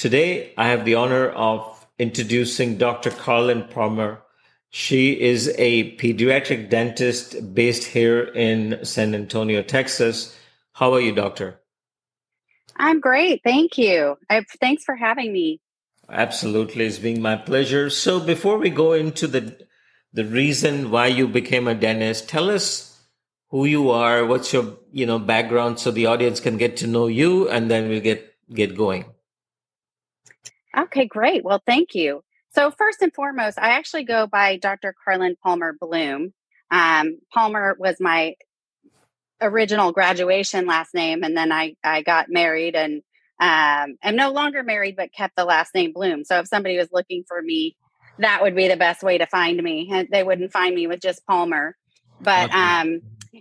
Today, I have the honor of introducing Dr. Carlen Palmer. She is a pediatric dentist based here in San Antonio, Texas. How are you, doctor? I'm great. Thank you. I, thanks for having me. Absolutely. It's been my pleasure. So before we go into the the reason why you became a dentist, tell us who you are, what's your, you know, background so the audience can get to know you and then we'll get get going. Okay, great. Well, thank you. So, first and foremost, I actually go by Dr. Carlen Palmer Blume. Um, Palmer was my original graduation last name, and then I, I got married and um, am no longer married, but kept the last name Blume. So, if somebody was looking for me, that would be the best way to find me. They wouldn't find me with just Palmer. But um,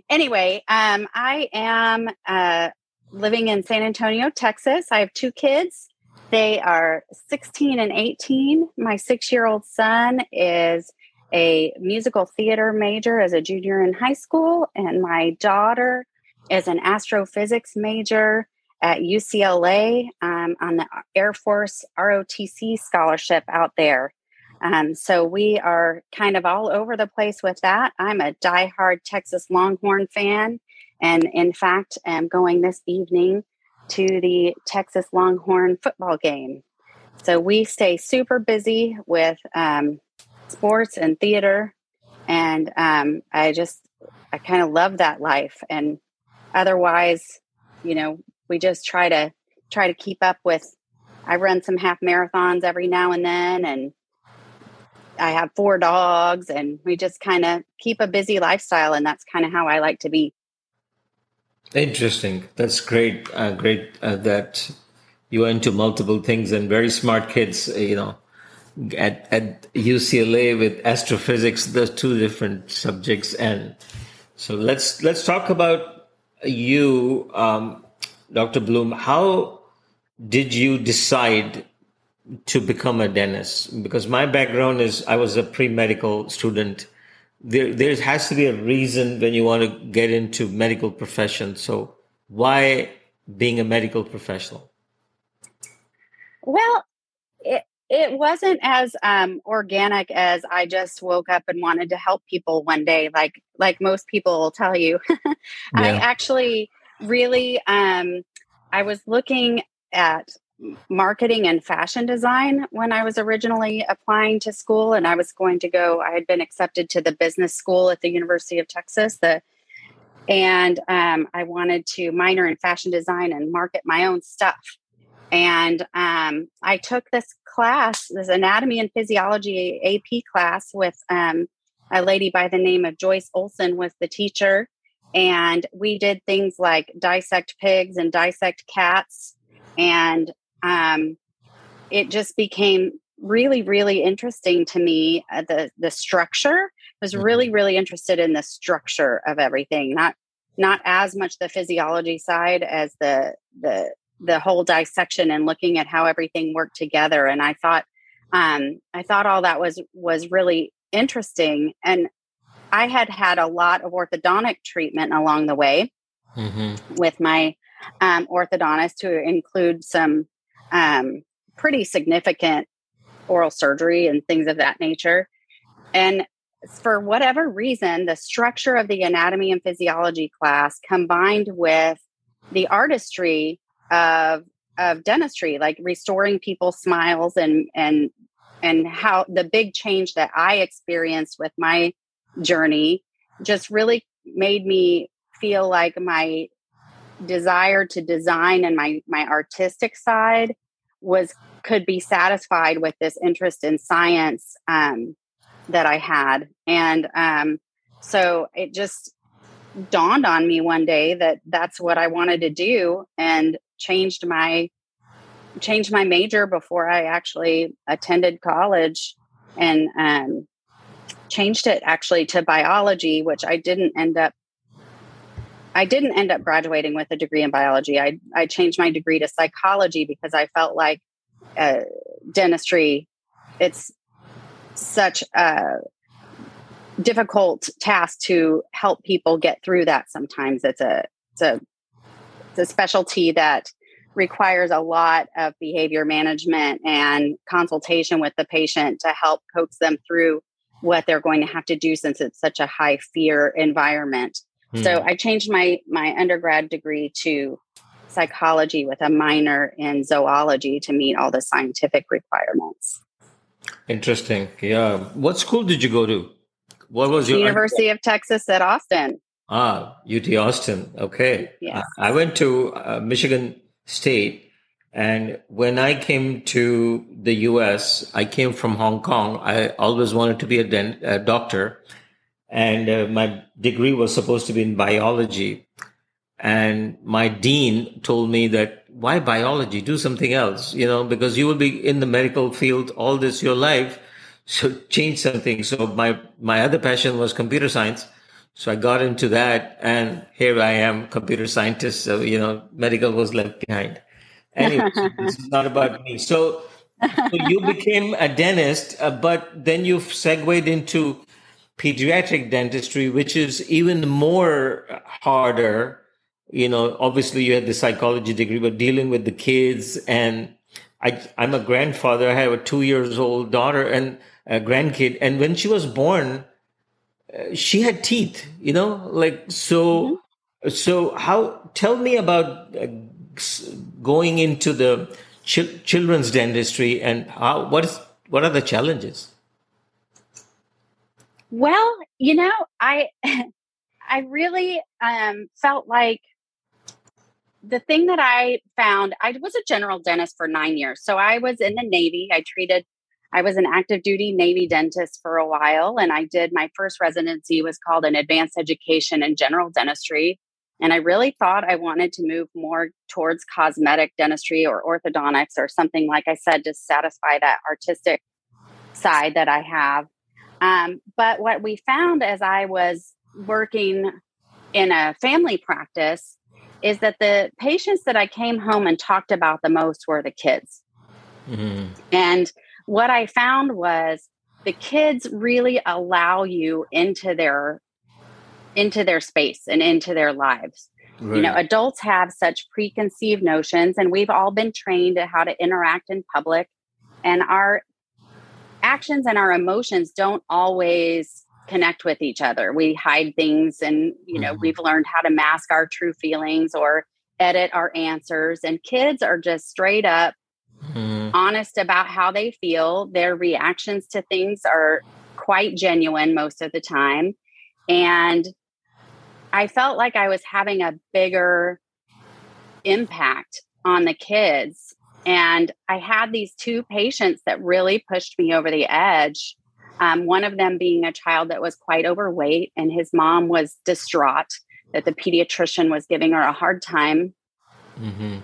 anyway, um, I am uh, living in San Antonio, Texas. I have two kids. They are 16 and 18. My six year old son is a musical theater major as a junior in high school, and my daughter is an astrophysics major at UCLA um, on the Air Force ROTC scholarship out there. Um, so we are kind of all over the place with that. I'm a diehard Texas Longhorn fan, and in fact, am going this evening to the Texas Longhorn football game. So we stay super busy with um, sports and theater. And um, I just, I kind of love that life. And otherwise, you know, we just try to try to keep up with. I run some half marathons every now and then, and I have four dogs, and we just kind of keep a busy lifestyle. And that's kind of how I like to be. Interesting. That's great. Uh, great uh, that you are into multiple things and very smart kids. Uh, you know, at at UCLA with astrophysics, the two different subjects, and so let's let's talk about you, um, Dr. Blume. How did you decide to become a dentist? Because my background is I was a pre medical student there there has to be a reason when you want to get into medical profession. So why being a medical professional? Well, it it wasn't as um, organic as I just woke up and wanted to help people one day, like like most people will tell you. yeah. I actually really um, I was looking at marketing and fashion design when I was originally applying to school, and I was going to go. I had been accepted to the business school at the University of Texas. The and um, I wanted to minor in fashion design and market my own stuff. And um, I took this class, this anatomy and physiology AP class, with um, a lady by the name of Joyce Olson was the teacher, and we did things like dissect pigs and dissect cats and um, it just became really really interesting to me uh, the the structure was mm-hmm. really really interested in the structure of everything not not as much the physiology side as the the the whole dissection and looking at how everything worked together and i thought um i thought all that was was really interesting and i had had a lot of orthodontic treatment along the way mm-hmm. with my um, orthodontist to include some um, pretty significant oral surgery and things of that nature. And for whatever reason, the structure of the anatomy and physiology class combined with the artistry of of dentistry, like restoring people's smiles and and and how the big change that I experienced with my journey just really made me feel like my desire to design and my my artistic side was could be satisfied with this interest in science um, that I had, and um, so it just dawned on me one day that that's what I wanted to do and changed my changed my major before I actually attended college and um, changed it actually to biology, which I didn't end up. I didn't end up graduating with a degree in biology. I I changed my degree to psychology because I felt like uh, dentistry. It's such a difficult task to help people get through that. Sometimes it's a it's a it's a specialty that requires a lot of behavior management and consultation with the patient to help coax them through what they're going to have to do since it's such a high fear environment. Hmm. So I changed my my undergrad degree to psychology with a minor in zoology to meet all the scientific requirements. Interesting. Yeah. What school did you go to? What was your University of Texas at Austin? Ah, UT Austin. Okay. Yes. I went to uh, Michigan State and when I came to the US, I came from Hong Kong. I always wanted to be a, dent- a doctor. And uh, my degree was supposed to be in biology. And my dean told me that why biology? Do something else, you know, because you will be in the medical field all this your life. So change something. So my, my other passion was computer science. So I got into that and here I am, computer scientist. So, you know, medical was left behind. Anyway, this is not about me. So, so you became a dentist, uh, but then you've segued into pediatric dentistry, which is even more harder. You know, obviously you had the psychology degree, but dealing with the kids and I, I'm a grandfather. I have a two years old daughter and a grandkid. And when she was born, uh, she had teeth, you know, like, so, mm-hmm. so how, tell me about uh, going into the ch- children's dentistry and how what is what are the challenges well you know i i really um, felt like the thing that i found i was a general dentist for nine years so i was in the navy i treated i was an active duty navy dentist for a while and i did my first residency was called an advanced education in general dentistry and I really thought I wanted to move more towards cosmetic dentistry or orthodontics or something, like I said, to satisfy that artistic side that I have. Um, but what we found as I was working in a family practice is that the patients that I came home and talked about the most were the kids. Mm-hmm. And what I found was the kids really allow you into their into their space and into their lives. Right. You know, adults have such preconceived notions, and we've all been trained to how to interact in public, and our actions and our emotions don't always connect with each other. We hide things, and you know, mm-hmm. we've learned how to mask our true feelings or edit our answers. And kids are just straight up mm-hmm. honest about how they feel. Their reactions to things are quite genuine most of the time. And I felt like I was having a bigger impact on the kids. And I had these two patients that really pushed me over the edge. Um, one of them being a child that was quite overweight, and his mom was distraught that the pediatrician was giving her a hard time. Mm-hmm.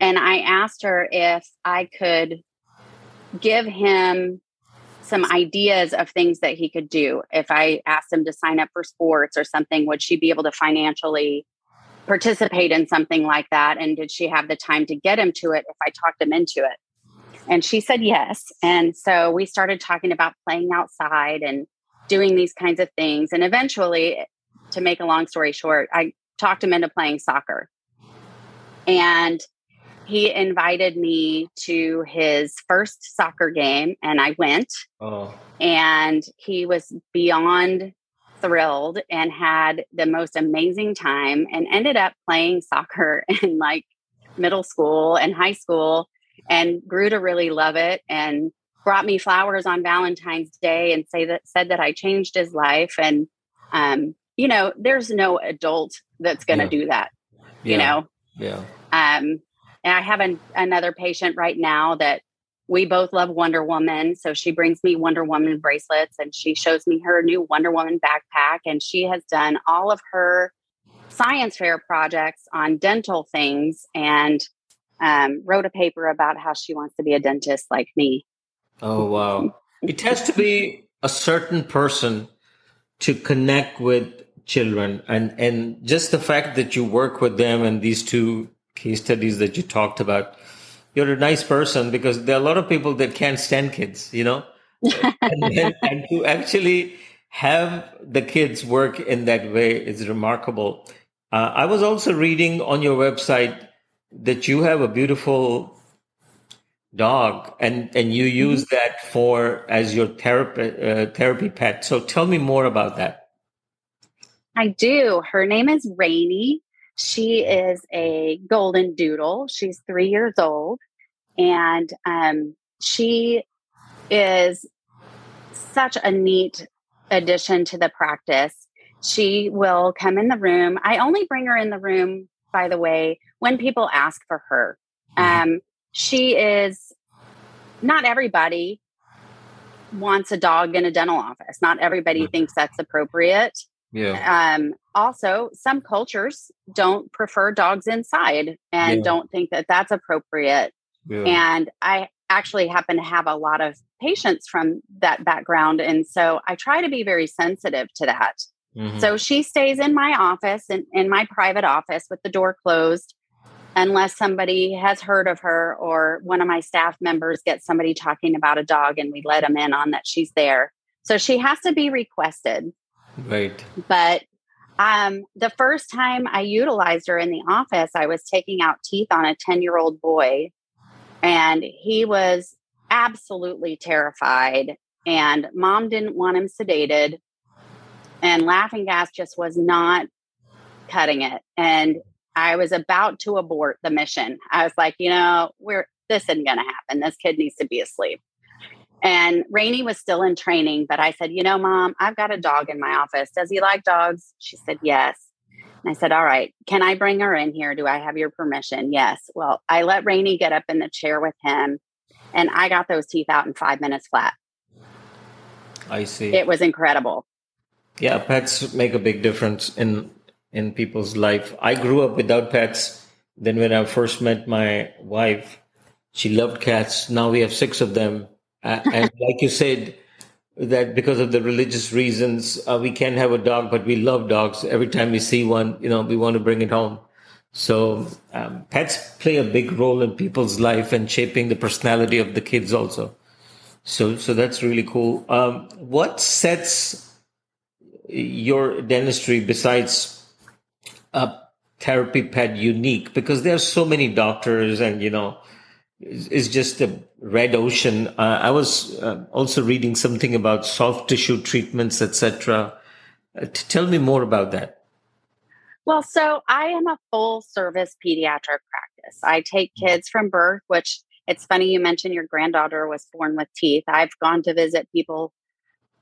And I asked her if I could give him some ideas of things that he could do. If I asked him to sign up for sports or something, would she be able to financially participate in something like that? And did she have the time to get him to it if I talked him into it? And she said yes. And so we started talking about playing outside and doing these kinds of things. And eventually, to make a long story short, I talked him into playing soccer. And he invited me to his first soccer game and I went. Oh. And he was beyond thrilled and had the most amazing time and ended up playing soccer in like middle school and high school and grew to really love it and brought me flowers on Valentine's Day and say that said that I changed his life and um you know there's no adult that's going to yeah. do that you yeah. know yeah um and I have an, another patient right now that we both love Wonder Woman. So she brings me Wonder Woman bracelets and she shows me her new Wonder Woman backpack. And she has done all of her science fair projects on dental things and um, wrote a paper about how she wants to be a dentist like me. Oh, wow. It has to be a certain person to connect with children and and just the fact that you work with them and these two case studies that you talked about you're a nice person because there are a lot of people that can't stand kids you know? And, and to actually have the kids work in that way is remarkable. Uh, i was also reading on your website that you have a beautiful dog and and you mm-hmm. use that for as your therapy uh, therapy pet. So tell me more about that. I do. Her name is Rainey she is a golden doodle she's three years old and um, she is such a neat addition to the practice she will come in the room i only bring her in the room by the way when people ask for her mm-hmm. um, she is not everybody wants a dog in a dental office. Not everybody thinks that's appropriate. Yeah. Um, also, some cultures don't prefer dogs inside and yeah. don't think that that's appropriate. Yeah. And I actually happen to have a lot of patients from that background. And so I try to be very sensitive to that. Mm-hmm. So she stays in my office and in, in my private office with the door closed unless somebody has heard of her or one of my staff members gets somebody talking about a dog and we let them in on that she's there. So she has to be requested. Right. But um, the first time I utilized her in the office, I was taking out teeth on a 10 year old boy, and he was absolutely terrified. And mom didn't want him sedated, and laughing gas just was not cutting it. And I was about to abort the mission. I was like, you know, we're this isn't going to happen. This kid needs to be asleep. And Rainey was still in training, but I said, you know, mom, I've got a dog in my office. Does he like dogs? She said, yes. And I said, all right, can I bring her in here? Do I have your permission? Yes. Well, I let Rainey get up in the chair with him and I got those teeth out in five minutes flat. I see. It was incredible. Yeah, pets make a big difference in in people's life. I grew up without pets. Then when I first met my wife, she loved cats. Now we have six of them. Uh, and like you said, that because of the religious reasons, uh, we can't have a dog, but we love dogs. Every time we see one, you know, we want to bring it home. So um, pets play a big role in people's life and shaping the personality of the kids also. So, so that's really cool. Um, what sets your dentistry besides a therapy pet unique because there are so many doctors and you know it's just a red ocean uh, i was uh, also reading something about soft tissue treatments etc uh, tell me more about that well so i am a full service pediatric practice i take mm. kids from birth which it's funny you mentioned your granddaughter was born with teeth i've gone to visit people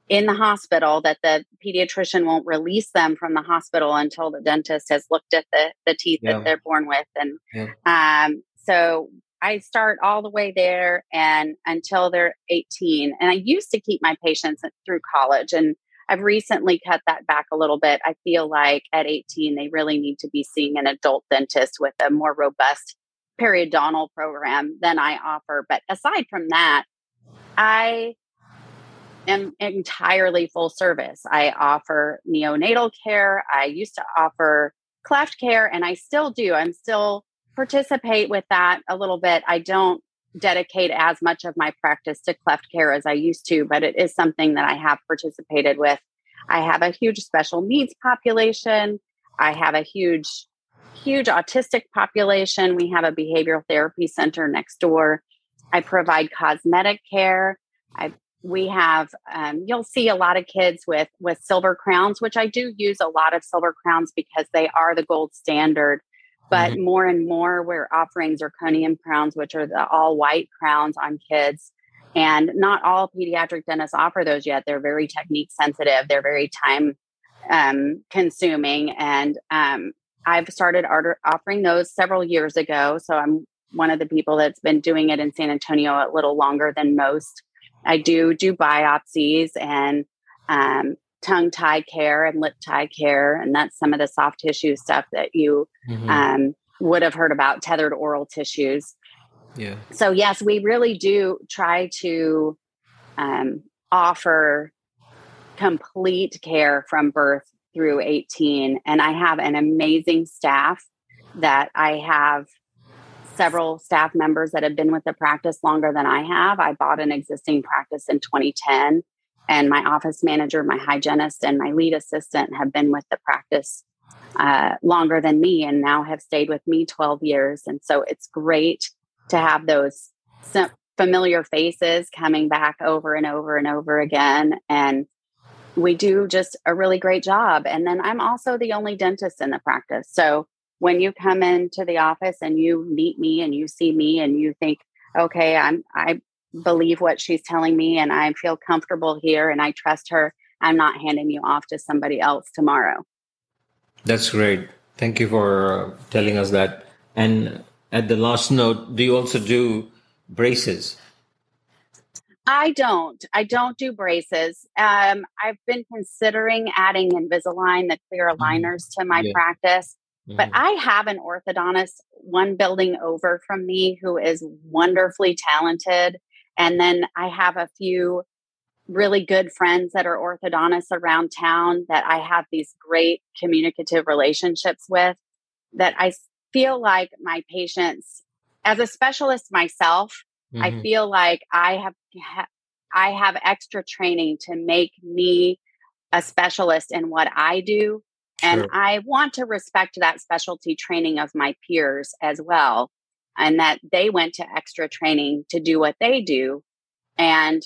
in the hospital that the pediatrician won't release them from the hospital until the dentist has looked at the, the teeth yeah. that they're born with. And yeah. um, so I start all the way there and until they're 18. And I used to keep my patients through college and I've recently cut that back a little bit. I feel like at 18, they really need to be seeing an adult dentist with a more robust periodontal program than I offer. But aside from that, I am entirely full service. I offer neonatal care. I used to offer cleft care and I still do. I'm still participate with that a little bit. I don't dedicate as much of my practice to cleft care as I used to, but it is something that I have participated with. I have a huge special needs population. I have a huge, huge autistic population. We have a behavioral therapy center next door. I provide cosmetic care. I we have um, you'll see a lot of kids with with silver crowns which i do use a lot of silver crowns because they are the gold standard but mm-hmm. more and more we're offering zirconium crowns which are the all white crowns on kids. And not all pediatric dentists offer those yet. They're very technique sensitive. They're very time um, consuming. And um, i've started offering those several years ago. So i'm one of the people that's been doing it in San Antonio a little longer than most. I do do biopsies and um, tongue tie care and lip tie care, and that's some of the soft tissue stuff that you mm-hmm. um, would have heard about tethered oral tissues. Yeah. So yes, we really do try to um, offer complete care from birth through 18, and I have an amazing staff that I have several staff members that have been with the practice longer than I have. I bought an existing practice in 2010, and my office manager, my hygienist, and my lead assistant have been with the practice uh, longer than me and now have stayed with me 12 years. And so it's great to have those familiar faces coming back over and over and over again. And we do just a really great job. And then I'm also the only dentist in the practice. So when you come into the office and you meet me and you see me and you think, okay, I'm I believe what she's telling me and I feel comfortable here and I trust her, I'm not handing you off to somebody else tomorrow. That's great. Thank you for uh, telling us that. And at the last note, do you also do braces? I don't. I don't do braces. Um, I've been considering adding Invisalign, the clear mm-hmm. aligners, to my yeah. practice. But mm-hmm. I have an orthodontist one building over from me who is wonderfully talented. And then I have a few really good friends that are orthodontists around town that I have these great communicative relationships with that I feel like my patients as a specialist myself mm-hmm. I feel like I have I have extra training to make me a specialist in what I do and sure. I want to respect that specialty training of my peers as well, and that they went to extra training to do what they do. And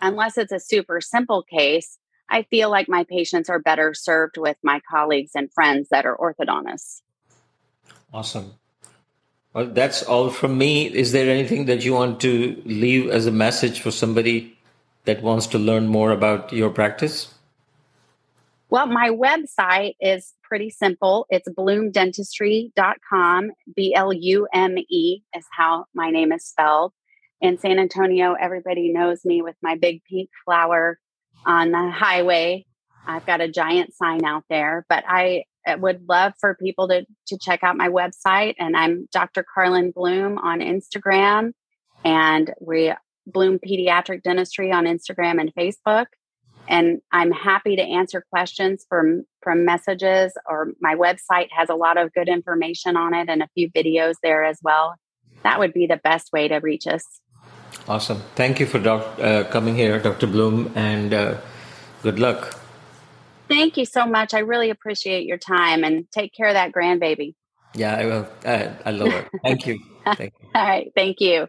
unless it's a super simple case, I feel like my patients are better served with my colleagues and friends that are orthodontists. Awesome. Well, that's all from me. Is there anything that you want to leave as a message for somebody that wants to learn more about your practice? Well, my website is pretty simple. It's blumedentistry.com. B L U M E is how my name is spelled. In San Antonio, everybody knows me with my big pink flower on the highway. I've got a giant sign out there, but I would love for people to, to check out my website. And I'm Dr. Carlen Blume on Instagram, and we Blume Pediatric Dentistry on Instagram and Facebook and I'm happy to answer questions from from messages or my website has a lot of good information on it and a few videos there as well. That would be the best way to reach us. Awesome. Thank you for doc, uh, coming here, Dr. Blume, and uh, good luck. Thank you so much. I really appreciate your time and take care of that grandbaby. Yeah, I will. Uh, I love it. Thank you. Thank you. All right. Thank you.